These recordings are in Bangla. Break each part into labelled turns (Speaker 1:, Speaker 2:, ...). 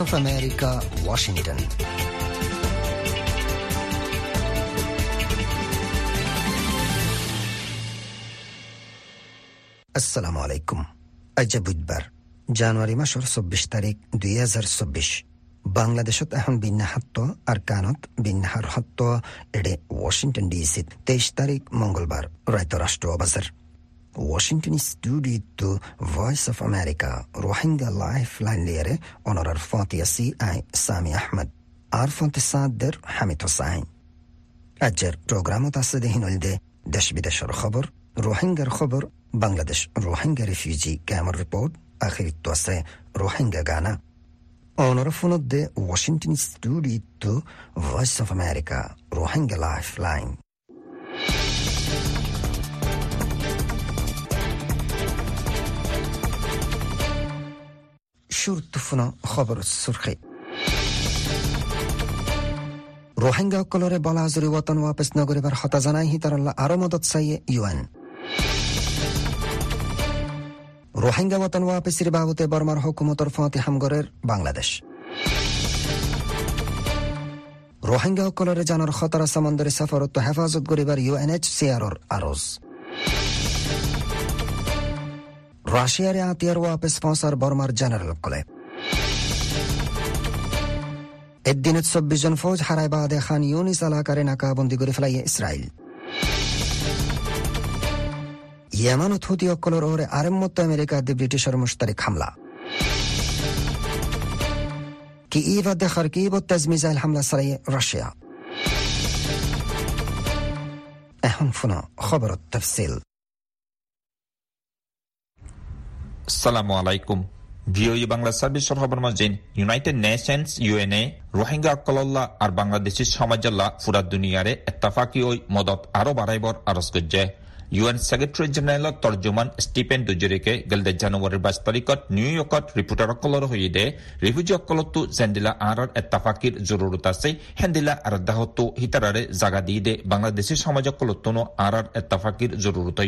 Speaker 1: of America, Washington. আসসালামু আলাইকুম আজ বুধবার জানুয়ারি মাসের চব্বিশ তারিখ দুই হাজার চব্বিশ। বাংলাদেশত এখন বিন্যাহাত্ত আর কানত বিন্যাহার হত্ত এডে ওয়াশিংটন ডিসিত তেইশ তারিখ মঙ্গলবার রায়ত রাষ্ট্র অবাজার Washington studio voice of America Rohingya life line লিয়ারে অনরার ফাতিয়াসি আই সামি আহমদ আর ফন্তে সাদের হামিদ হোসাইন আজের প্রোগ্রামত আছে দেহিন দে দেশ বিদেশের খবর রোহিঙ্গার খবর বাংলাদেশ রোহিঙ্গা রিফিউজি ক্যামর রিপোর্ট আখিরিত্ব আছে রোহিঙ্গা গানা অনরফুনদ্দে Washington studio voice of America Rohingya life line শুরুত্বফুন Rohingya সকলরে বলা হাজুরি ওয়াতন ওয়াপস নগরিবার হতা জানাই হিতারাল্লাহ আরও মদত চাইয়ে ইউএন রোহিঙ্গা ওয়াতন ওয়াপসির বাবুতে বর্মার হুকুমতর ফতি হামগরের বাংলাদেশ রোহিঙ্গা সকলরে জানার খতরা সমন্দরে সফরত হেফাজত করিবার ইউএনএইচসিআরর আরজ রাশিয়ারে আতিয়ার ওয়াপস ফসার বর্মার জেনারেল কলে এদিনত চব্বিশ জন ফৌজ হারাই বাদে খান ইউনিস এলাকারে নাকাবন্দি করে ফেলাই ইসরায়েল ইয়েমানত হুতি অকলর ওরে আরেমত আমেরিকা দি ব্রিটিশের মুশতারিক হামলা কি ইভা দেখার কি বত্তাজ মিসাইল হামলা সারাই রাশিয়া এখন ফুনা
Speaker 2: আসসালামু আলাইকুম। ভিওই বাংলা সার্ভিসর খবর মজিন ইউনাইটেড নেশনস ইউএনএ রোহিঙ্গা অকলল্লা আর বাংলাদেশি সমাজল্লা ফুরা দুনিয়ারে এত্তাফাকি ওই মদত আরও বাড়াইবর আরজ করছে। ইউএন সেক্রেটারি জেনারেল তর্জমান ষ্টিফেন ডুজেরিকে গেলদে জানুয়ারির বাইশ তারিখত নিউ ইয়র্কত রিপোর্টার অকলর হইদে রিফিউজি অকলতো জেন্দিলা আরর এত্তাফাকির জরুরত আছে, হেন্দিলা আর দাহতো হিতারারে জাগা দিয়ে দে বাংলাদেশি সমাজ অকলতনো আরর এত্তাফাকির জরুরত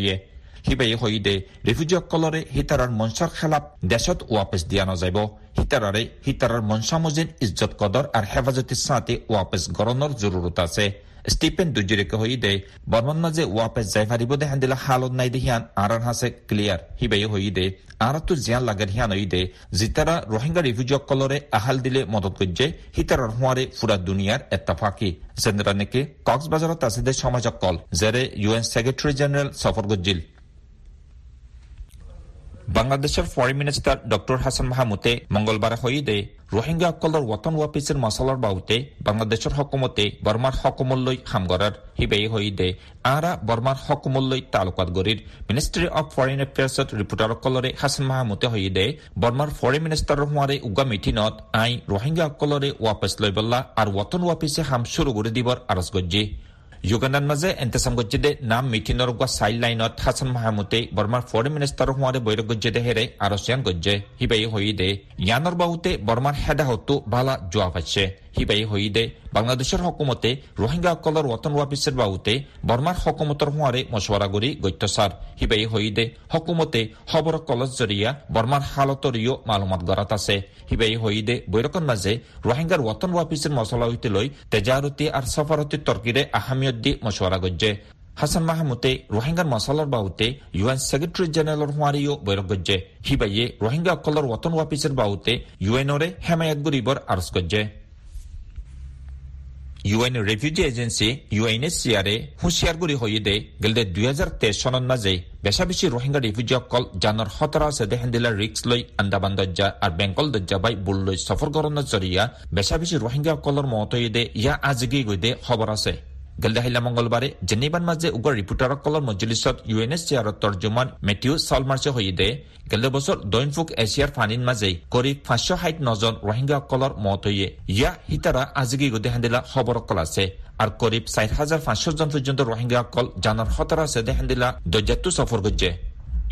Speaker 2: হিবাই হইদে রিফিউজিসকলরে হিতারার মনসার খেলাপ দেশত ওয়াপেস দিয়া নযাইব হিতারারে হিতারার মনসা মজিন ইজ্জত কদর আর হেফাজতের সাথে ওয়াপেস গরণর জরুরত আছে। স্টিফেন দুজিরেকে হইদে বর্মন মাঝে ওয়াপেস যাই ফারিব দে হান্দিলা হালত নাই দে হিয়ান আরার হাসে ক্লিয়ার হিবাই হইদে আরাতু জিয়ান লাগার হিয়ান হইদে জিতারা রোহিঙ্গা রিফিউজিসকলরে আহাল দিলে মদত করছে হিতারার হুয়ারে ফুরা দুনিয়ার এত্তাফাকি জেন্দ্রানেকে কক্সবাজারত আছে দে সমাজকল জেরে ইউএন সেক্রেটারি জেনারেল সফর গজ্জিল বাংলাদেশের ফরেন মিনিস্টার ডক্টর হাসান মাহমুদে মঙ্গলবার হইদে রোহিঙ্গা অকলর ওয়াতন ওয়াপিসের মশলার বাউতে বাংলাদেশের হকুমতে বর্মার হকুমল্লৈ হামগরার হিবেই হইদে আরা বর্মার হকুমল্লৈ তালুকাত গরির মিনিস্ট্রি অফ ফরেন এফেয়ার্সত রিপোর্টার অকলরে হাসান মাহমুদে হইদে বর্মার ফরেন মিনিস্টার হুয়ারে উগা মিটিনত আই রোহিঙ্গা অকলরে ওয়াপিস লইবল্লা আর ওয়াতন ওয়াপিসে হাম শুরু করে দিবর আরজ গজ্জি যুগান্ডার মাজে এন্তেসাম গজ্জেদে নাম মিটিনর গুয়া চাইল্ড লাইনত হাসান মাহমুদে বর্মার ফরেন মিনিষ্টাৰ হোৱাৰে বৈৰ গজ্জেদে আৰু চিয়ান গজ্জে হিবাই দে ইয়ানৰ বাহুতে বৰ্মাৰ হেদাহতো ভালা যোৱা পাইছে হিবাই হইদে বাংলাদেশের হকুমতে রোহিঙ্গা অকলর ওয়াতন ওয়াপিসের বাহুতে বর্মার হকুমতর হুয়ারে মশওয়ারা গরি গৈত্যসার। হিবাই হইদে হকুমতে খবর কলজ জরিয়া বর্মার হালতরিও মালুমাত গড়াত আছে। হিবাই হইদে বৈরকন মাঝে রোহিঙ্গার ওয়াতন ওয়াপিসের মশলা হইতে লই তেজারতি আর সফারতি তর্কিরে আহামিয়ত দি মশওয়ারা গজ্জে। হাসান মাহমুদে রোহিঙ্গার মশলার বাহুতে ইউএন সেক্রেটারি জেনারেলর হুয়ারিও বৈরক গজ্জে। হিবাইয়ে রোহিঙ্গা অকলর ওয়াতন ওয়াপিসের বাহুতে ইউএনওরে হেমায়ত গরিবর আরজ গজ্জে। ইউএন রেফিউজি এজেন্সি হুঁশিয়ারগুড়ি হইদে গেলদে দুই হাজার তেইশ চনত মাঝে বেছা বেশি রোহিঙ্গা রিফিউজি অকল জানর হতরা সেদে হেন্দিলা রিক্স লই আন্দামান দজ্জা আৰু বেংকল দজ্জা বাই বুল লৈ চফৰ গরনের জৰিয়া বেছা বেছি রোহিঙ্গা অকলর মত হইদে ইয়া আজিগি দে খবৰ আছে। গেলদাহিলা মঙ্গলবারে জেনিবান মাঝে উগর রিপোর্টার কলর মজলিসত ইউএনএসসিআর তর্জমান মেথিউ সলমার্চে হইদে গেলে বছর দৈনফুক এছিয়ার ফানিন মাঝে করিব পাঁচশো ষাট নজন কলর মত হইয়ে। ইয়া হিতারা আজিগি গদে হান্দিলা খবর কল আছে। আর করিব ষাট হাজার পাঁচশো জন পর্যন্ত রোহিঙ্গা কল জানার হতারা আছে দেহান্দিলা দজ্জাতু সফর গজ্জে।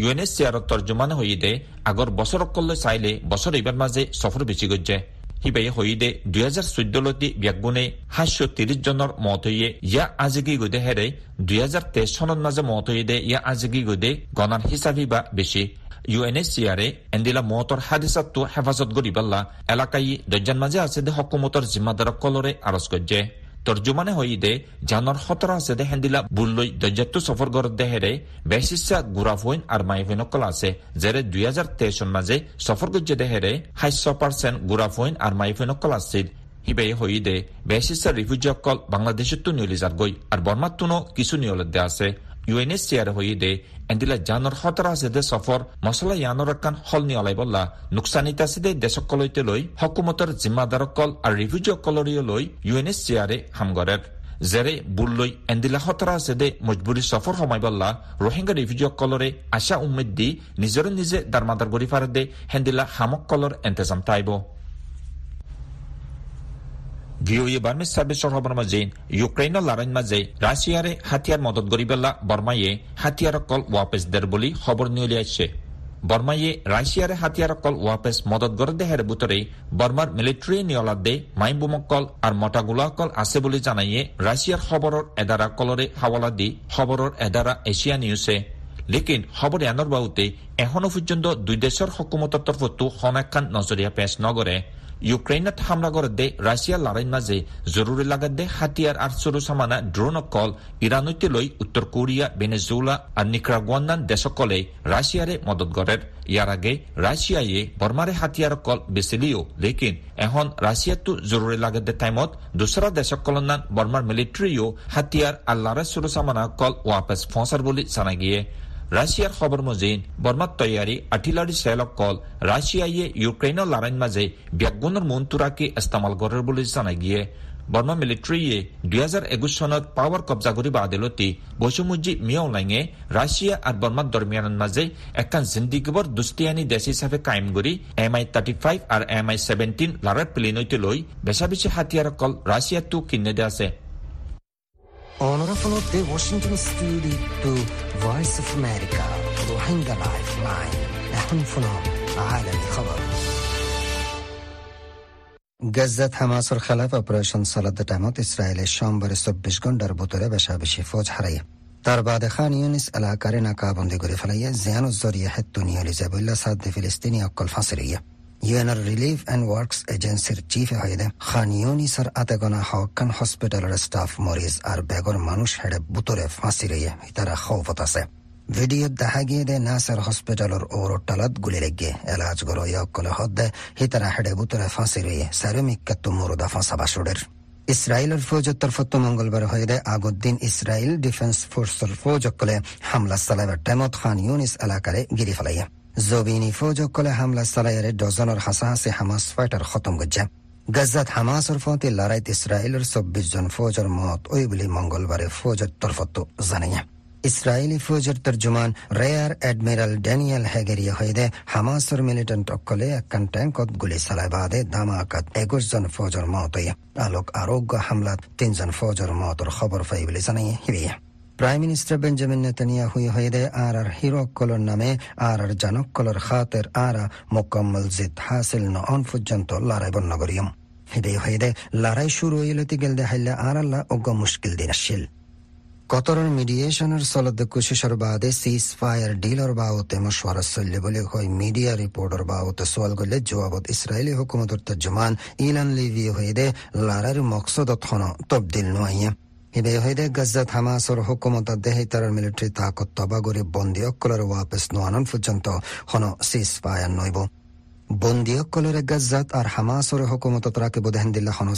Speaker 2: ইউএনএসসিআর তর্জমান হইদে আগর বছর কল্লে চাইলে বছর এবার মাঝে সফর বেশি গজ্জে। হিবাই হইদে দুই হাজার চৈধ্যলতি ব্যাগুণে সাতশ ত্ৰিশ জনৰ মত হৈয়ে ইয়া আজিগি গদে হেৰে দুই হাজাৰ তেইছ চনৰ মাজে মত হৈদে ইয়া আজিগি গদে গণাৰ হিচাপে বা বেছি ইউ এন এছ চি আৰে এণ্ডিলা মহতৰ হাদিছাতো হেফাজত গৰিবাল্লা। এলাকাই দৰ্জান মাজে আছে দে হকুমতৰ জিম্মাদাৰক কলৰে আৰজ কৰিছে তর্জমানে হইদে জানর আছে দে হেন্দিলা বুল্লই দজ্জাত্তু সফর গর দেহেরে বেশিসা গুরাফইন আর মাইফিন অকল আছে যেৰে দুই হাজার চন মাঝে সফর গজ্জে দেহেরে হাইশ পার্সেন্ট গুরাফইন আর মাইফিন অকল আছিল হিবে হইদে বেশিসা রিফিউজি অকল বাংলাদেশতো নিয়লি গই, আর বর্মাতুনো কিছু নিয়লত আছে। UNHCR hoyide endila janor hotara sede সফর মছলা ইয়ানৰ একান সলনি অলাই বল্লা নোকচানিতা চিদে দেশকলৈতে লৈ হকুমতৰ জিম্মাদাৰকল আৰু ৰিফিউজিসকলৰীয় লৈ ইউ এন এছ চি আৰে হামগৰেৰ জেৰে বুল্লৈ এণ্ডিলা হতৰা চেদে মজবুৰি সফৰ সময় বল্লা ৰোহিংগা ৰিফিউজিসকলৰে আশা উম্মেদ দি নিজৰে নিজে দাৰমাদাৰ কৰি ফাৰে দে হেণ্ডিলা হামককলৰ এন্তেজাম টাইব ভিওয়ে বার্মিজ সার্ভিস সরবরাহ মাঝে ইউক্রেইনৰ লড়াইৰ মাজে ৰাছিয়াৰে হাতিয়াৰ মদত কৰি পেলা বৰ্মায়ে হাতিয়াৰকল ৱাপেছ দের বুলি খবৰ নিউলিয়াইছে বৰ্মায়ে ৰাছিয়াৰে হাতিয়াৰকল ৱাপেছ মদত গড় দেহের বুটরে বর্মার মিলিটারি নিয়লাত দে মাইম বুমকল আর মটাগুলাকল আছে বুলি জানাইয়ে ৰাছিয়াৰ খবৰৰ এদাৰা কলৰে হাৱালা দি খবৰৰ এদাৰা এছিয়া নিউজে লেকিন খবর এনৰ বাহুতে এখনও পর্যন্ত দুই দেশের হকুমতের তরফতো সনাক্ষান নজরিয়া পেশ নগরে রাশিয়ার লড়াইৰ মাজে জরুরি দে হাতিয়াৰ আর চৰু সামানা ড্রোন অকল ইরানৈতে লৈ উত্তর কোরিয়া বেনেজুলা আর নিক্রাগুয়ান দেশকলে রাশিয়ারে মদত গড়ের ইয়ার আগে রাশিয়ায়ে বর্মারে হাতিয়ার অকল বেচিলিও লেকিন এখন রাশিয়াতো জরুরি দে টাইমত দুসরা দেশকলনান বর্মার মিলিটারিও হাতিয়ার আল্লাহরে চৰু সামানা কল ওয়াপেস ফসার বলে জানা গিয়ে খবৰ মজিন বৰ্মাত তৈয়াৰী আৰ্টিলাৰী চেলক কল ৰাছিয়াইয়ে ইউক্ৰেইনৰ লড়াইৰ মাজে ব্যাগুণৰ মন্তুৰাকে ইস্তেমাল কৰে বুলি জনাই গিয়ে বৰ্মা মিলিটাৰীয়ে দুহেজাৰ একুশ চনত পাৱাৰ কব্জা কৰি বাদিলতি বৈষমুজি মিয়াওলাঙে ৰাছিয়া আৰু বৰ্মাৰ দৰমিয়ানৰ মাজে একান জিন্দিগিবৰ দুষ্টিয়ানী দেশ হিচাপে কায়েম কৰি এম আই থাৰ্টি ফাইভ আৰু এম আই ছেভেণ্টিন লড়াইৰ প্লেনৈতে লৈ বেচা বেচি হাতিয়াৰ অকল ৰাছিয়াতো কিনে দিয়া আছে।
Speaker 1: Onorevole de Washington Studio to Voice of America روحينجا لايف لاين نحن فنون عالم خبر গাজাত হামাসৰ খেলাফ অপাৰেশ্যন চলাতে টাইমত ইছৰাইলে সোমবাৰে চৌব্বিছ ঘণ্টাৰ ভিতৰে বেচা বেছি ফৌজ হাৰায় তাৰ বাদে খান ইউনিছ এলেকাৰে নাকাবন্দী কৰি পেলাইয়ে জিয়ানুজ জৰিয়ে হেতু নিয়লি যাবুল্লা সাদ্দি ফিলিস্তিনী অকল ফাঁচিৰিয়ে ইউএনৰ ৰিলিফ এণ্ড ৱৰ্কছ এজেঞ্চিৰ চিফ হয়দে খান ইউনিছৰ আতেগনা হকান হস্পিটেলৰ স্টাফ মৰিজ আর বেগর মানুষ হেডে বুটৰে ফাঁসি ৰয়ে তারা খৌফত আছে। ভিডিঅ'ত দেখা গিয়ে দে নাসার হস্পিটালৰ ওরটালত গুলি লেগে। এলাজ গর ইয়কলে হদ্দে হিতারা হেডে বুতরে ফাঁসি রয়ে সারমিকাত্তু মুরুদা ফাঁসা বাসুডের। ইসরায়েলের ফৌজের তরফত মঙ্গলবার হয়ে দেয় আগুদ্দিন ইসরায়েল ডিফেন্স ফোর্সের ফৌজকলে হামলা চালাইবার টাইমত খান ইউনিস এলাকারে গিরি ফেলাইয়া। জবিনী ফৌজকলে হামলা চালাইয়ারে ডজনের হাসাহাসি হামাস ফাইটার খতম গজ্জা। গাজাত হামাসর ফতে লড়াইত ইসরায়েলের চব্বিশ জন ফৌজর মত ওই বলে মঙ্গলবারে ফৌজের তরফত জানাইয়া। ইসরায়েলি ফৌজের তর্জমান রেয়ার এডমিরাল ড্যানিয়েল হেগেরিয়া হইদে হামাসর মিলিটেন্ট অকলে একখান ট্যাঙ্কত গুলি চালাই বাদে ধামাকাত একুশ জন ফৌজর মত আলোক আরোগ্য হামলাত তিনজন ফৌজর মতর খবর পাই বলে জানাই হিবিয়া প্রাইম মিনিস্টার বেঞ্জামিন নেতানিয়াহুই হইদে আর আর হিরোকলর নামে আর আর জানকলর খাতের আরা মোকাম্মল জিদ হাসিল নন পর্যন্ত লড়াই বন্নগরিয়ম। হিদে হইদে লড়াই শুরু হইলতি গেলদে হাইলে আর আল্লাহ অজ্ঞ মুশকিল দিন আসছিল কতরের মিডিয়েশনের চলতে কোশিসের বাদে সিজ ফায়ার ডিলর বাবতে মশওয়ারা চললে বলে হয় মিডিয়া রিপোর্টার বাবতে সোয়াল করলে জবাবত ইসরায়েলি হুকুমতর তর্জমান ইলান লিভি হইদে লড়াইয়ের মকসদত হন তবদিল নয়। Hidee hoydee gazzat Hamaasor hukumata dehitarar military taakot tabagori bondiyokkolore waapis nuanon fujanto hono ceasefire noibo bondiyokkoloরে গাজ্জাত আর হামাসরে হুকুমত রাকে hono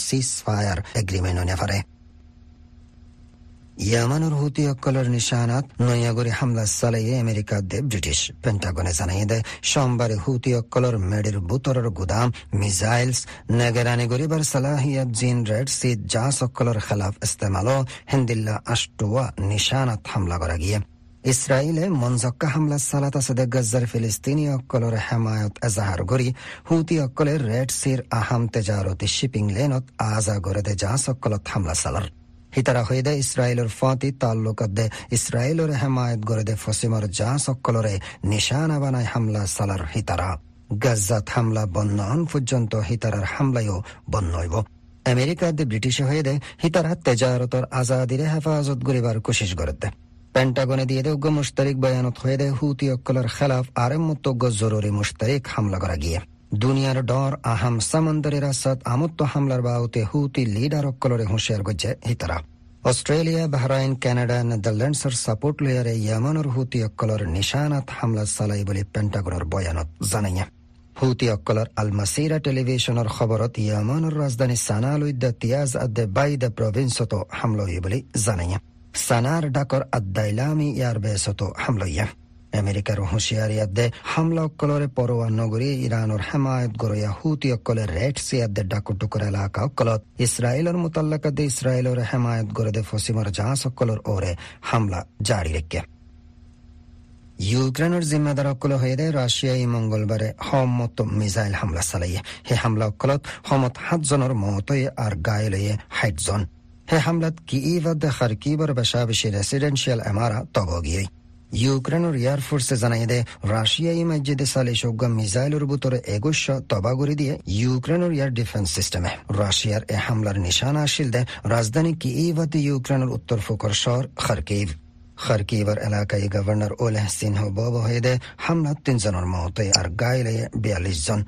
Speaker 1: ফায়ার এগ্রিমেন্ট নেফারে ইয়ামানুর হুতি অক্কলের নিশানাত নয়াগরি হামলা চালাইয়ে আমেরিকা দে ব্রিটিশ পেন্টাগনে জানাই দেয় সোমবারে হুতি অক্কলের মেডির বুতরের গুদাম মিসাইলস নেগেরানি গরিবার সালাহিয়াত জিন রেড সিদ জাস অক্কলের খেলাফ ইস্তেমালো হিন্দিল্লা আষ্টুয়া নিশানাত হামলা করা গিয়ে ইসরায়েলে মনজক্কা হামলা সালাত আছে গজ্জার ফিলিস্তিনি অক্কলের হেমায়ত এজাহার গরি হুতি অক্কলের রেড সির আহাম তেজারতি শিপিং লেনত আজা গরে দে জাস অক্কলত হামলা সালার fati taallukadde israelore hemayat gorede fosimor ja sokkolore nishana banay hamla salar hitara গাজাত হামলা বন্ধ হন পর্যন্ত হিতারার হামলায়ও বন্ধ হইব আমেরিকাত ব্রিটিশে হয়ে দে হিতারা তেজারতর আজাদিরে হেফাজত গরিবার কোশিশ করে দে পেন্টাগনে দিয়ে দে উগ্র মুশতারিক বয়ানত হয়ে দে হুতি অক্কলের খেলাফ আরেম মতজ্ঞ জরুরি মুশতারিক হামলা করা গিয়ে দুনিয়ার ডর, আহাম সামন্দরের আসাদ আমত্ত হামলার বাউতে হুতি লিডার অক্কলরে হুঁশিয়ার গজ্জে হিতারা। অস্ট্রেলিয়া বাহরাইন কানাডা নেদারল্যান্ডসর সাপোর্ট লয়ারে ইয়ামানর হুতি অক্কলর নিশানাত হামলা চালাই বুলি পেন্টাগনের বয়ানত জানাইয়া। হুতি অক্কলর আল মাসিরা টেলিভিশনের খবরত ইয়ামানের রাজধানী সানালুদ্দা তিয়াজ আদে বাইদা প্রভিন্সত হামলই বুলি জানাইয়া। সানার ডাকর আদাইলামি ইয়ার বেসত হামলইয়া। আমেরিকার হুঁশিয়ারিয়াদে হামলা অক্কলরে পরোয়া নগরী ইরানোর হেমায়ত গরয়া হুতি অক্কলে রেড সিয়াদে ডাকু টুকর এলাকা অক্কলত। ইসরায়েলের মুতাল্লাকাদে ইসরায়েলের হেমায়ত গরদে ফসিমর জাহাজ অক্কলর ওরে হামলা জারি রেখে। ইউক্রেনের জিম্মাদার অকল হয়ে দেয় রাশিয়াই মঙ্গলবারে হমত মিসাইল হামলা চালাইয়ে। হে হামলা অকলত হমত সাতজনের মতই আর গায়ে লইয়ে ষাটজন হে হামলাত কিইভাদ খারকিবর বেশা বেশি রেসিডেন্সিয়াল এমারা তগগিয়ে ইউক্রেনের এয়ারফোর্সে জানাই দে রাশিয়াই মসজিদে সালে সজ্ঞ মিসাইলের ভিতরে একুশ তবাগুড়ি দিয়ে ইউক্রেনের এয়ার ডিফেন্স সিস্টেমে রাশিয়ার এ হামলার নিশানা আসিল দে রাজধানী কিইভাতে ইউক্রেনের উত্তর ফোকর শহর খারকিভ খারকিবার এলাকায় গভর্নর ওলেহ সিনহ বব হয়ে দে হামলা তিনজনের মহতে আর গাইলে বিয়াল্লিশ জন।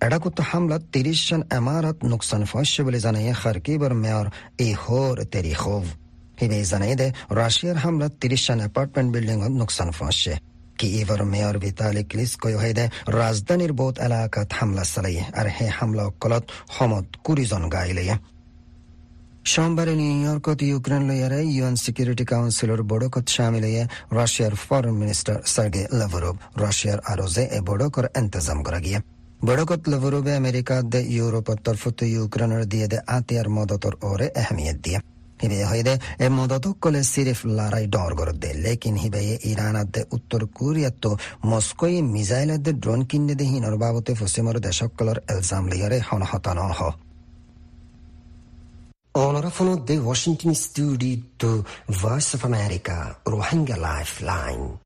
Speaker 1: এডাকুত হামলা তিরিশ জন এমারত নুকসান ফসছে বলে জানাই খারকিবার মেয়র ই হোর তেরিখোভ। হিবে জানাই দে রাশিয়ার হামলা তিরিশ জন অ্যাপার্টমেন্ট বিল্ডিং নুকসান ফসছে কি এবার মেয়র ভিতালি ক্লিসকয় হয়ে দে রাজধানীর বহুত এলাকাত হামলা চালাই আর হে হামলা কলত সমত কুড়ি জন গাইলে সোমবারে নিউ ইয়র্কত ইউক্রেন লইয়ারে ইউএন সিকিউরিটি কাউন্সিলর বড়কত সামিল হয়ে রাশিয়ার ফরেন মিনিস্টার সার্গে লাভরোভ রাশিয়ার আরজে এ বড়কর ইন্তজাম করা গিয়ে বড়কত লাভরোভে আমেরিকা দে ইউরোপের তরফত ইউক্রেনের দিয়ে দে আতিয়ার মদতর ওরে আহমিয়ত দিয়ে হিবে হইদে এ মদত কলে সিরিফ লড়াই ডর করে দে লেকিন হিবে ইরান দে দে দে দেশকলর এলজাম লিয়ারে হনহতান হ Onorevole the Washington studio to Voice of America, Rohingya Lifeline.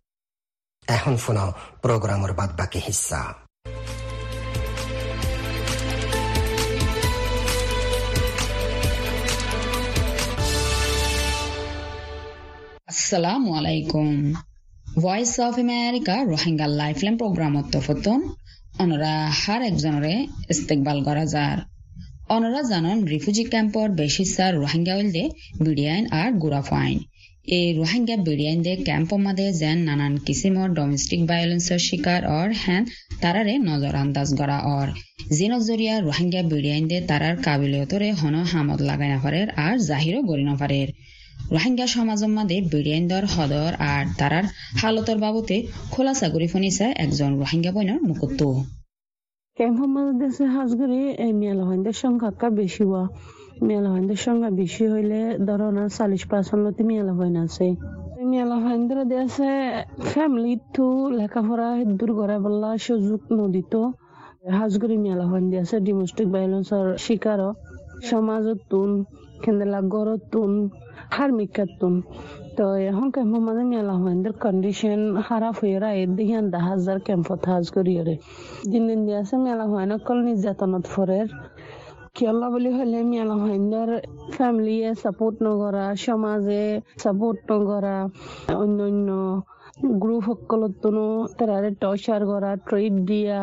Speaker 1: এখন শোনাও প্রোগ্রামের বাদ বাকি হিস্সা
Speaker 3: আসসালামু আলাইকুম। Voice of America Rohingya lifeline programme তফতন অনরা হার একজনরে ইস্তেকবাল করা যার। অনরা জানন রিফিউজি ক্যাম্পর বেশি সার রোহিঙ্গা দে বিডিয়াইন আর গুড়া ফাইন এই রোহিঙ্গা বিডিয়াইন দে ক্যাম্প মাদে যেন নানান কিসিমর ডোমেস্টিক ভায়োলেন্সের শিকার অর হ্যান তারারে নজর আন্দাজ করা অর। জিনক জরিয়া রোহিঙ্গা বিডিয়াইন দে তারার কাবিলিয়তরে হন হামদ লাগাই নাফারের আর জাহিরও গরি নাফারের রোহিঙ্গা সমাজের মাঝে বিরিয়াইন্দর হদর আর তারার হালতর বাবতে খোলা করে ফোনিছে একজন রোহিঙ্গা বইনার মুকুত্ত।
Speaker 4: ক্যাম্পের দেশে হাজগুড়ি এই মেলহইন্দের সংখ্যা বেশি হওয়া। মেলহইন্দের সংখ্যা বেশি হইলে ধরো না চাল্লিশ পার্সেন্ট লতি মেলহইন আছে। মেলহইন্দের দেশে ফ্যামিলি টু লেখাপড়া দূর করে বললা সুযোগ নদীত হাজগুড়ি মেলহইন আছে ডিমোস্টিক ভায়োলেন্সর শিকার সমাজত তুন কেন্দ্রা গড়ত তুন হার্মিকাতুন তো এখন ক্যাম্প মানে মেলা হইন্দের কন্ডিশন খারাপ হয়ে রায় দিহান দা হাজার ক্যাম্পত হাজ করিয়রে দিন দিন দিয়ে আছে মেলা হয় না, কল নির্যাতনত ফরের কিয়লা বুলি হলে মেলা হইন্দের ফ্যামিলিয়ে সাপোর্ট নকরা সমাজে সাপোর্ট নকরা অন্য অন্য গ্রুপ সকলতনো তারারে টর্চার করা ট্রিপ দিয়া।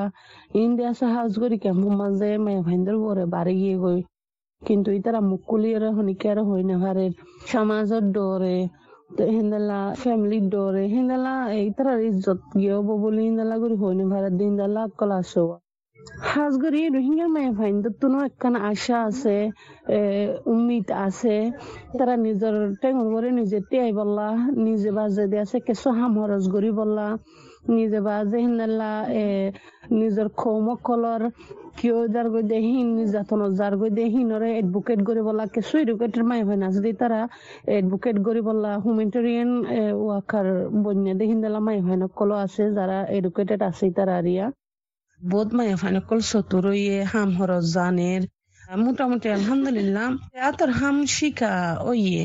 Speaker 4: ইন্ডিয়া সাহায্য করি ক্যাম্প মাঝে মায়া ভাইন্দের পরে বাড়ি গিয়ে গই কিন্তু ইতারা মুকুলিয়ারে হনিকারে হই না পারে সমাজের ডরে হিন্দালা ফ্যামিলির ডরে হিন্দালা ইতারা ইজ্জত গিয়েব বলে হিন্দালা করি হই না পারে দিনদালা কল আসো হাজগরি রোহিঙ্গা মায়া তুনো একখান আশা আছে উম্মিদ আছে তারা নিজের টেঙর করে নিজে তিয়াই বললা নিজে বাজে দিয়ে করি বললা নিজে বা যে হিন্দাল্লা নিজের কিয় যার গৈ দে হিন নির্যাতন যার গৈ দে হিনরে এডভোকেট করে বলা কিছু এডুকেটের মাই হয় না যদি তারা এডভোকেট করে বলা হুমেন্টেরিয়ান ওয়ার্কার বন্যা দে হিন্দালা মাই হয় কলো আছে যারা এডুকেটেড আছে তারা আরিয়া বোধ মাই হয় না কল সতুরইয়ে হাম হরজ জানের। মোটামুটি আলহামদুলিল্লাহ। এতর হাম শিকা ওইয়ে।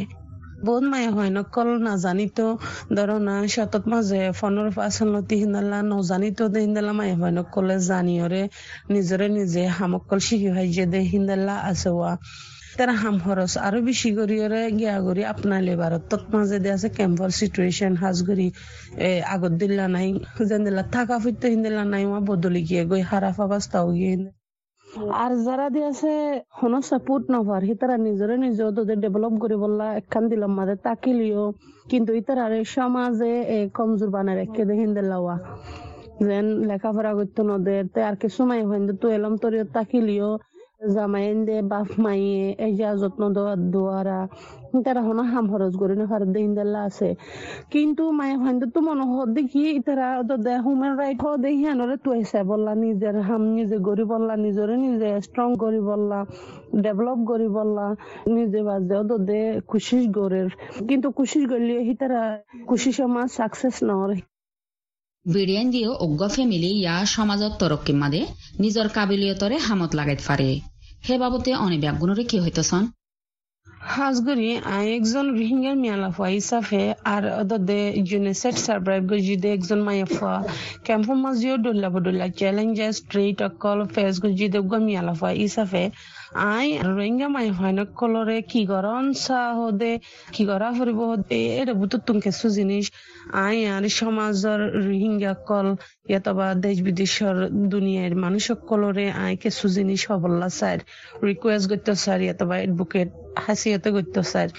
Speaker 4: বোধ মায়া হয় নকল নাজানিত ধরো না শতত মাঝে ফোনের পাশনতি হিন্দালা নজানিতো দে হিন্দালা মায়া হয় নকলে জানিয়রে নিজরে নিজে হামকল শিখি হয় যে দে হিন্দালা আছে ওয়া। তারা হাম খরচ আরও বেশি করিয়রে গিয়া করি আপনালে ভারত মাঝে দিয়ে আছে ক্যাম্পার সিচুয়েশন হাজ করি আগত দিল্লা নাই, যেন থাকা ফুটতে হিন্দিলা নাই ওয়া বদলি গিয়ে গই হারাফ অবস্থাও গিয়ে আর যারা দি আছে হন সাপোর্ট নভার হিতারা নিজরে নিজ ওদের ডেভেলপ করে বললা একখান দিলাম মাঝে তাকিলিও কিন্তু ইতারা সমাজে কমজোর বানায় রেখে দেখেন দিল্লাওয়া যেন লেখাপড়া করতো নদের আর কিছু মাই হইন তো এলাম তোর তাকিলিও জামাইন্দে বাপ মাইয়ে এজা যত্ন দেওয়ার দোয়ারা তারা হন হাম খরচ করে না ফার দিন আছে। কিন্তু মায়ে হাইন্দে তো মনে হদ দেখি তারা হিউম্যান রাইট হ দেখি আনরে তো এসে বললা নিজের, হাম নিজে গড়ি বললা, নিজরে নিজে স্ট্রং করি বললা ডেভেলপ করি বললা, নিজে বাজে দে কুশিস গড়ের কিন্তু কুশিস গড়লে হি তারা কুশিস আমার সাকসেস নরে
Speaker 3: বিডিয়ান দিও অজ্ঞ ফেমিলি ইয়া সমাজত তরক্কি মাদে, নিজর কাবিলিয়তরে হামত লাগাইত পারে। হে বাবদে অনে ব্যাগুণরে কি হইতছন?
Speaker 4: হাজগুরি একজন রোহিঙ্গার মিয়ালাফা হিসাবে আর দে ইউনিসেট সার্ভাইভ গজিদে একজন মায়াফা ক্যাম্প মাজিও ডোল্লা বডোল্লা চ্যালেঞ্জেস স্ট্রেট অকল ফেস গজিদে গো ফুয়া হিসাবে আই রোহিঙ্গা মাই হয়নক কলরে কি গরন সা হদে কি গরা ফুরিব হদে এটা বুতো তুমকে সু জিনিস আই আর সমাজর রোহিঙ্গা কল ইয়াতবা দেশ বিদেশর দুনিয়ার মানুষ কলরে আই কিছু জিনিস হবল্লা স্যার রিকোয়েস্ট করতে স্যার ইয়াতবা এডভোকেট হাসিয়াতে করতে স্যার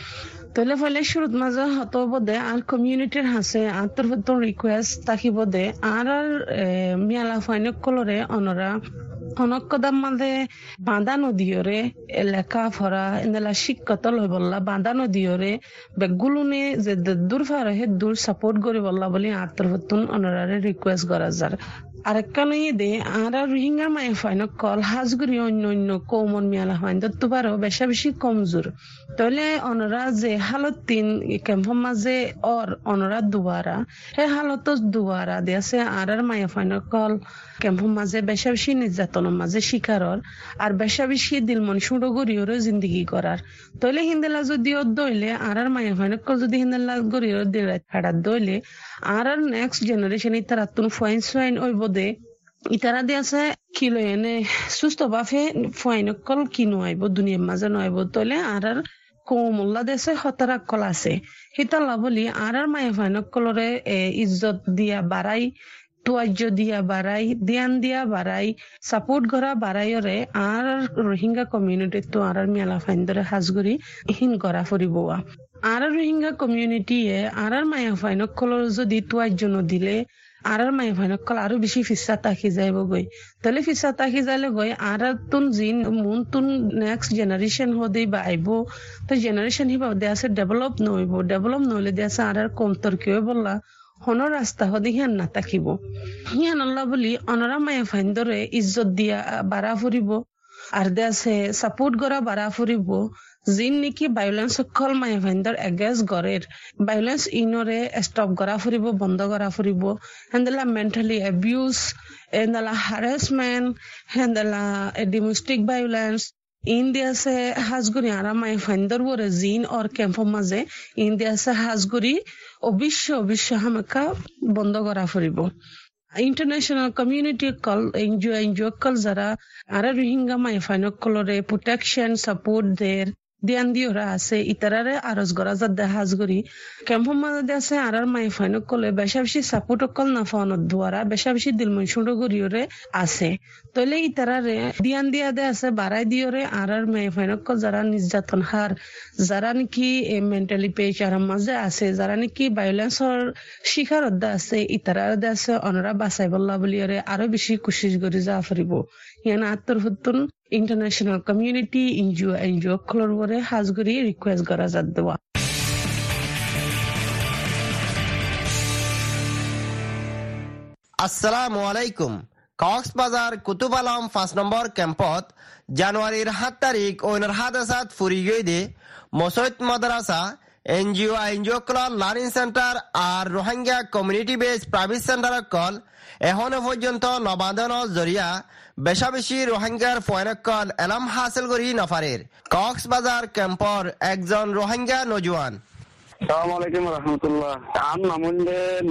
Speaker 4: তলে ফলে শুরুত মাঝে হত বদে আর কমিউনিটির হাসে আন্তর রিকোয়েস্ট তাকি বোধে আর আর মিয়ালা ফাইনক কলরে অনরা অনকদাম মাঝে বাঁধা নদীয়রে লেখা ফরা এনেলা শিক্ষত লই বললা। বাঁধা নদীয়রে বেগুলুনে যে দূর ফারে দূর সাপোর্ট করে বললা বলে আত্মর হতুন অনরারে রিকোয়েস্ট করা যার আরেকখানে দে আর রোহিঙ্গা মায়ে ফাইন কল হাজগুড়ি অন্য অন্য কৌমন মিয়ালা ফাইন তো পারো বেশা বেশি কমজোর তাহলে অনরা যে হালত তিন ক্যাম্প মাঝে অর অনরা দুবারা হে হালত দুবারা দিয়েছে আর আর মায়ে ফাইন কল ক্যাম্প মাঝে বেশা বেশি নির্যাতনের মাঝে শিকারর আর বেশা বেশি দিল মন সুড়ো গড়িওরও জিন্দগি করার তাহলে হিন্দেলা যদি দইলে আর আর মায়ে ফাইন কল যদি হিন্দেলা গড়িওর দিলে ফাড়ার দইলে আর আর নেক্সট জেনারেশন ইতারা তুন ফাইন সোয়াইন ওই বোধে ইতারা দি আছে কিলো এনে সুস্থ বাফে ফুয়াইনকল কিনো আইব দুনিয়ার মাঝে নয়ব তলে আর আর কৌমুল্লা দেশে হতারা কল আছে। হিতাল্লা বলি আর আর মায়ে ফাইনকলরে ইজ্জত দিয়া বাড়াই তোয়াজ্য দিয়া বাড়াই ধ্যান দিয়া বাড়াই সাপোর্ট করা বাড়াইরে আর রোহিঙ্গা কমিউনিটি তো আর মেলা ফাইন ধরে হাজগুড়ি হিন করা ফুরিব আর রোহিঙ্গা কমিউনিটিয়ে আর মায়া ফাইনকলর যদি তোয়াজ্য নদিলে আর মাই ভয়নকল আরও বেশি ফিসা তাকি যাইব গই তাহলে ফিসা তাকি যাইলে গই আর তুন জিন, মুন তুন নেক্সট জেনারেশন হদে বা তো জেনারেশন হিবা, দে আছে ডেভেলপ নইব ডেভেলপ নইলে দে আছে আর কম তর্কিও বললা হন রাস্তা হদে হিয়ান না তাকিব হিয়ান আল্লাহ বলি অনরা মায়া ফাইন্দরে ইজ্জত দিয়া বাড়া ফুরিব আর দে আছে সাপোর্ট করা বাড়া ফুরিব জিন নেকি ভায়োলেন্স সকল মায়ে ভাইন্দৰ এগেজ গড়েৰ ভায়োলেন্স ইনৰে ষ্টপ কৰা ফুৰিব, বন্ধ কৰা ফুৰিব। হেন্দেলা মেণ্টেলি এবিউজ হেন্দেলা হাৰেছমেণ্ট হেন্দেলা ডোমেষ্টিক ভায়োলেন্স ইন্ডিয়াছে হাজগুৰি আৰামাই ফাইন্দৰ বৰে জিন অৰ কেম্পৰ মাজে ইন্ডিয়াছে হাজগুৰি অবশ্য অবশ্য হামাকা বন্ধ কৰা ফুৰিব। ইন্টারন্যাশনাল কমিউনিটি কল এনজিও এনজিও কল যারা আরা রোহিঙ্গা মাই ফাইনকলরে প্রোটেকশন সাপোর্ট দের দিয়ান দিওরা আছে, ইতারারে আরজ গরা যাত দেহাজ গরি ক্যাম্প মাঝে আছে আর আর মাই ফাইন কলে বেশা বেশি সাপোর্ট কল না ফাওনত দুয়ারা বেশা বেশি দিল সুন্ড গরিওরে আছে। তলে ইতারারে দিয়ান দিয়া দে আছে বাড়াই দিওরে আর আর মাই ফাইন কল যারা নির্যাতন হার যারা নাকি মেন্টালি পেজ আর মাঝে আছে যারা নাকি ভায়োলেন্সর শিকার অদ্দা আছে ইতারার দে আছে অনরা বাঁচাই বল্লা বলিওরে আরও বেশি কুশিস করি যা ফুরিব ইয়ানা আত্মর হুতুন ইন্টারন্যাশনাল এনজিও এনজিও খলর বরে হাজগুড়ি রিকোয়েস্ট করা যাত দেওয়া
Speaker 5: আসসালামু আলাইকুম কক্সবাজার কুতুব আলম পাঁচ নম্বৰ কেম্পত জানুৱাৰীৰ সাত তাৰিখ ঐনৰ আছাত ফুৰি গৈ দে মছৈত মাদ্রাসা এনজিও এনজিও কল লার্নিং সেন্টার আর Rohingya community base private centre call এখনও পর্যন্ত নবাদনৰ জরিয়া বেশা বেশি রোহিঙ্গার ফয়নকল এলাম হাসিল করি নফারের। কক্সবাজার কেম্পর একজন রোহিঙ্গা নজওয়ান।
Speaker 6: সালামালাইকুম রহমতুল্লাহ। আম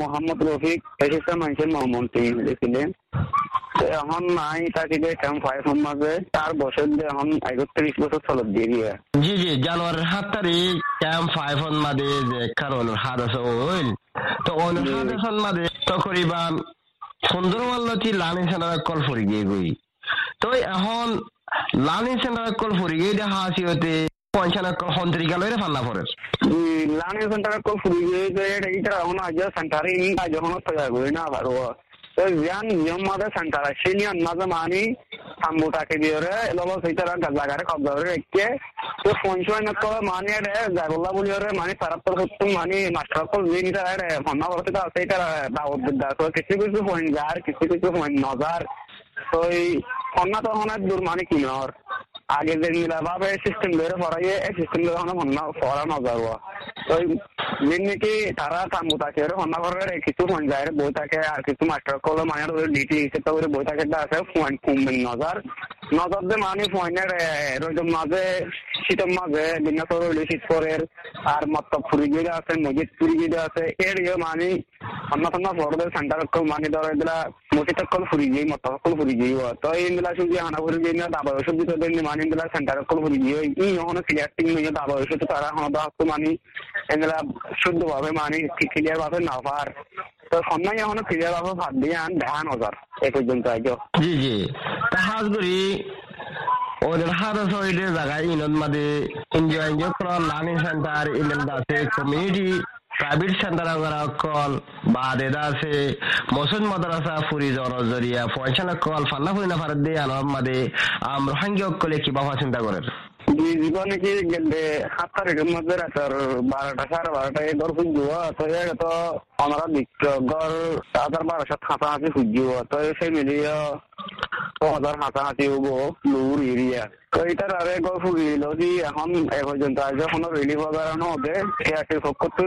Speaker 6: মোহাম্মদ রফিক এসেছে মানুষের মহামন্ত্রী দেখছিলেন এখন। নাই তাকে যে ক্যাম্প ফাইভ মাঝে চার বছর দিয়ে এখন একত্রিশ বছর চলত দিয়ে দিয়ে।
Speaker 5: জি জি জানুয়ারির সাত তারিখ ক্যাম্প ফাইভ হন মাদে যে কারণ হাত আছে ওইল তো ওই হাত মাদে তকরিবান সুন্দরমাল্লতি লার্নিং সেন্টার কল ফুরি গিয়ে গই। তো এখন লালি সেন্টার কল ফুরি গিয়ে দেখা আসি হতে পঞ্চান্ন কল সন্ত্রিকা লইরে ফান্না ফরের
Speaker 6: লার্নিং সেন্টার কল ফুরি গিয়ে যে এটা এখন আজ সেন্টারে আজ করি না পারব জ্ঞান নিয়ম মাঝে সেন্টার আছে। নিয়ম মাঝে মানি থাম্বুটাকে দিয়ে ললো সেইটারা জায়গারে কবজা করে রেখে তো কল মানি রে জাগল্লা বলি রে মানি তারাত্তর সত্তর মানি মাস্টার কল যে নিতে রে ভান্না করতে তো আছে এটা দাওয়াত বিদ্যা তো কিছু কিছু পয়েন্ট যার কিছু কিছু পয়েন্ট নজার তো এই কন্যা তো অনেক দূর মানে কিনর আগে নিলাভাবে সিস্টেম ধরে পড়াই এই সিস্টেম ধরে হনে ভন্না পড়া নজার তো যে নাকি তারা থাকে হন্না করে কিছু ফোন যায় বই থাকে আর কিছু মাস্টার কলে মানে ডিটি হিসেবে আছে মানে মাঝে শীতের মাঝে বিন্যাস রইলে শীত পরের আর মত ফুরি গিয়ে আছে মসজিদ ফুরি গিয়ে আছে এর ইয়ে মানে অন্য সেন্টার মানে ধরো এগুলা মসজিদ কল ফুরি গিয়ে মত কল ফুরি গিয়ে তো এইগুলা সুজি হানা ফুরি গিয়ে দাবা ওষুধ দিতে দেন মানে এগুলা সেন্টার কল ফুরি গিয়ে ই হনো ক্লিয়ার টিং নিয়ে দাবা ওষুধ তারা হনো দাহতো মানে এগুলা শুদ্ধ ভাবে মানে ক্লিয়ার ভাবে না পার সন্ন্যায়
Speaker 5: এখনও প্রাইভেট সেন্টার কল বা দেদা আছে মসুদ মাদ্রাসা ফুরি জরিয়া পয়সা কল ফান্না ফুরি না ফারাদ দিয়ে আনব মাদে, আম রোহিঙ্গা কলে কিবা চিন্তা করেন
Speaker 6: জীবনে কি গেলে সাত তারিখের মধ্যে রাতের বারোটা সাড়ে বারোটা এই ঘর খুঁজব তো তো আমরা দিচ্ছ ঘর হাজার বারোশো হাঁচাহাঁচি খুঁজব তো সেই মিলিয়ে হাজার হাঁচাহাঁচি হব লুর এরিয়া তো এটার আরে ঘর ফুরিল কি এখন এ পর্যন্ত আজ এখনও রিলিফ বাড়ানো হবে সব পক্ষ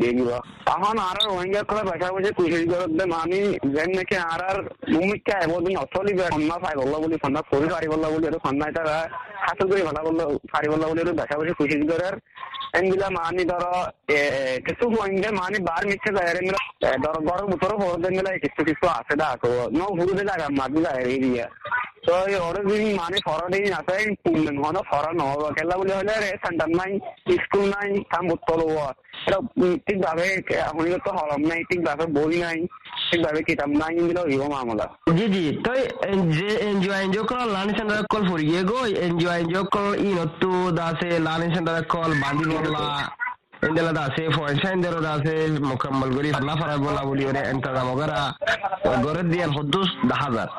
Speaker 6: দিব এখন আর রোহিঙ্গা করে বেসা বসে কুশিস করতে মানি যেন নাকি আর আর ভূমিকা এবদিন অচলিবে সন্না পাই বললা বলি সন্না করি পারি বললা বলি আর সন্না এটা হাসিল করে ভালো বলল পারি বললা বলি বেসা বসে কুশিস করে এগুলা মানি ধরো কিছু রোহিঙ্গা মানি বার মিথ্যে যায় এগুলা ধরো গরম ভিতরে হওয়ার গেলে কিছু কিছু আছে দা, তো, ন হুরুদে জায়গা মাঝে যায় এরিয়া তো এই অরিজিন মানে ফরাদিন আছে কুমলেন হনো ফরা নহব। কেলা বলে হলে সেন্টার নাই, স্কুল নাই, কাম উত্তর এটা ঠিকভাবে আপনি তো হরম নাই ঠিকভাবে বই নাই ঠিকভাবে কিতাব নাই এগুলো হইব মামলা।
Speaker 5: জি জি তো যে এনজিও এনজিও কল লার্নিং সেন্টার কল ফুরি গিয়ে গই এনজিও এনজিও কল ইনত্তু দাসে লার্নিং সেন্টার কল বান্দি বললা indela da se fo en sendero da se mukammal gori na fara bola buli ore enta da mogara gore dian hudus da hazar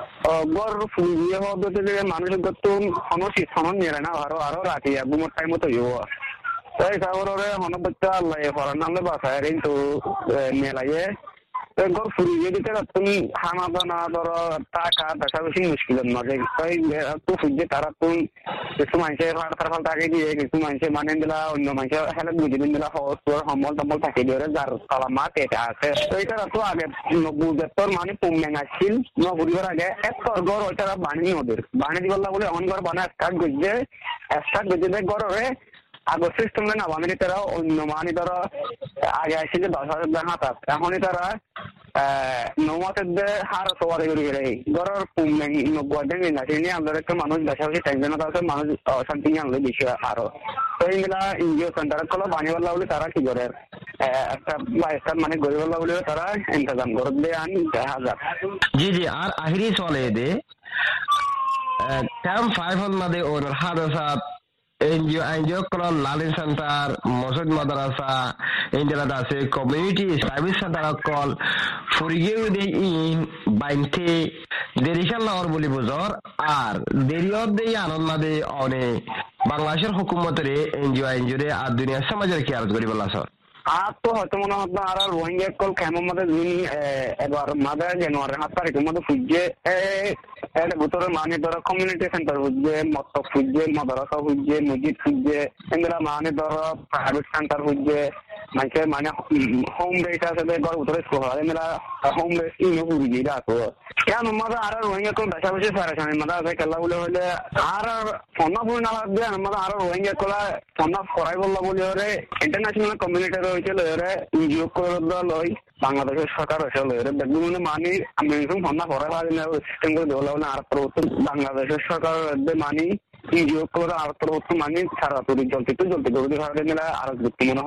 Speaker 6: গর ফুলিয়ে হবে তো মানুষের গত হনসি হনন নিয়ে না আরও আরও রাখি গুমর টাইম তো হইব তাই সাগর হন বাচ্চা আল্লাহ ফরান নামলে বাসায় কিন্তু মেলাইয়ে গর ফুরিয়ে দিতে তুমি খানা দানা ধরো, টাকা দেখা বেশি তাই তো তারা তুমি কিছু মানুষে ফাটার ফাল থাকে দিয়ে কিছু মানুষে মানে দিলা অন্য মানুষে হেলে বুঝে দিন দিলা সহজ সম্বল টম্বল থাকে দিয়ে যার তালা মাত এটা আছে। এটা তো আগে নব্বই মানে পুমেং আসছিল নবুরিবার আগে এক গড় ওইটা বাণী নদীর। বাণী দিবল্লা বলে অন ঘর বানা স্টার্ট করছে স্টার্ট করছে গড়ে আগর সিস্টেম না, বাঙালি তারা অন্য মানে তারা আগে আসছিল দশ হাজার হাতাত। এখনই তারা নমাতের হার সবার করে গেলে পুমেং নব্বই দিন না তিনি আমাদের একটা মানুষ বেশাবেশি টেনশন আছে মানুষ অশান্তি নিয়ে আমাদের বেশি আরও। তো এইগুলা এনজিও সেন্টার কলো বানিয়ে বলে তারা কি করে? মানে গরিব বলে তারা ইন্তজাম করে। দিয়ে আন হাজার।
Speaker 5: জি জি, আর আহিরি চলে দে। ক্যাম্প ফাইভ মাদে ওনার হাদাসাত এনজিও এনজিও কলন লালিন সেন্টার, মসজিদ মাদ্রাসা এনজেলা আছে কমিউনিটি সার্ভিস সেন্টার কল ফুরিগিয়ে দে ইন বাইনতে দেরিশাল লাহর বলি বুঝর, আর দেরিয়র দেই আনন্দ দে অনে বাংলাদেশের হুকুমতরে এনজিও এনজিও রে আর দুনিয়ার সমাজের কি আরজ করি বলা স্যার
Speaker 6: আর তো হয়তো মনে হতো আর রোহিঙ্গা কল কেমন মধ্যে দিন এবার মাদা জানুয়ারি সাত তারিখের মধ্যে ফুজে এটা ভিতরে মানে ধরো কমিউনিটি সেন্টার ফুজে মত ফুজে মাদ্রাসা ফুজে মসজিদ ফুজে এগুলা মানে ধরো প্রাইভেট সেন্টার ফুজে মানে মানে হোম বেস আছে ঘর ভিতরে স্কুল হয় এগুলা হোম বেস ইনো ফুজে রাখো কেন মাদা আর রোহিঙ্গা কল বেশা বেশি সারা মাদা আছে, খেলা বলে হলে আর ফোনা ফুল না লাগবে আমাদের আরও রোহিঙ্গা কলা ফোনা করাই বলল বলে ওরে ইন্টারন্যাশনাল কমিউনিটি রয়েছে লয়রে এনজিও করে লই বাংলাদেশের সরকার বেগুন মানি আমি পারি না সিস্টেম করে দেওয়া আর প্রবর্তন বাংলাদেশের সরকার মানি। এনজিও করে আর প্রবর্তন মানি সারা তৈরি জলতে তো জলতে করে ভাবে নিলে আর মনে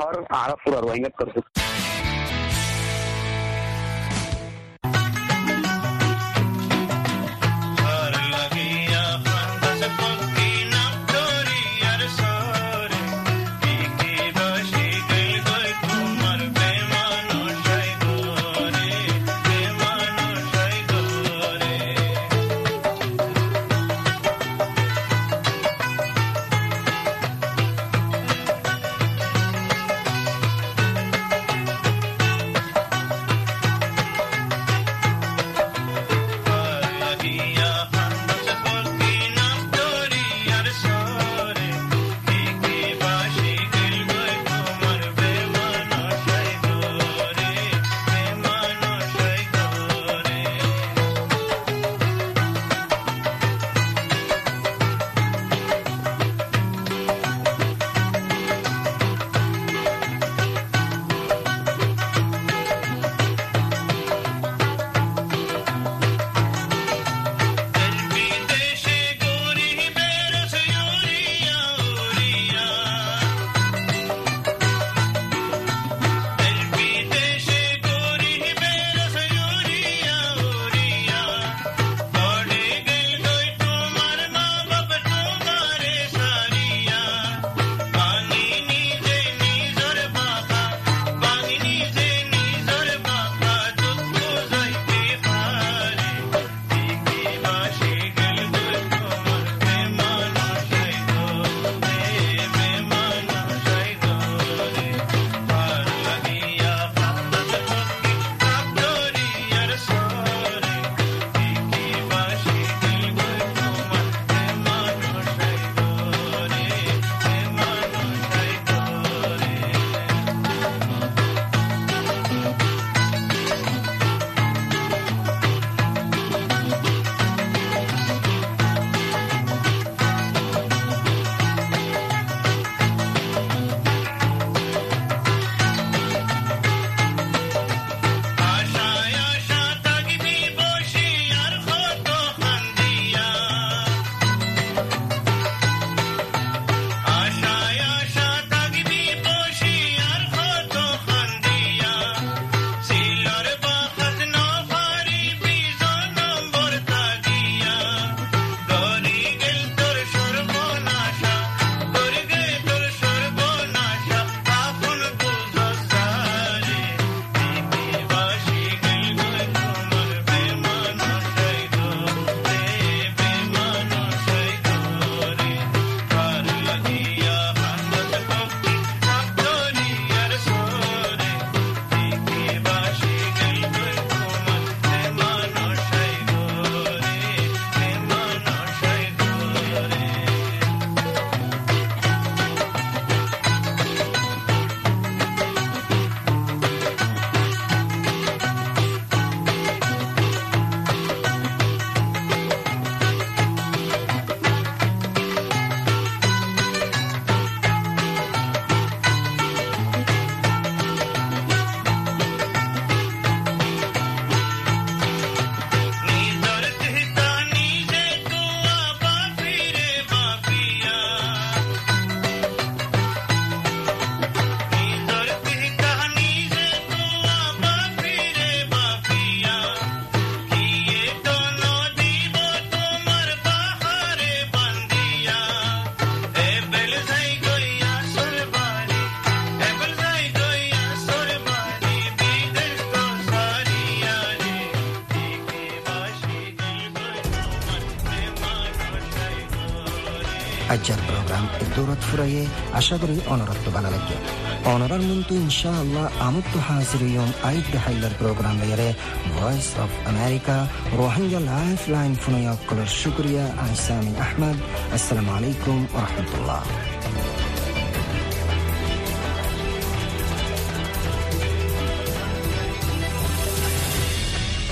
Speaker 1: ফুরাইয়ে আশা করি অনরত্ব ভালো লাগবে। অনরার মন্তু ইনশাআল্লাহ আমত্ত হাজির ইয়ম আইদ হাইলার প্রোগ্রাম লেয়ারে voice of America Rohingya life line ফুনয়াক্কলর শুক্রিয়া, আইসামি আহমদ, আসসালামু আলাইকুম ওরহমতুল্লাহ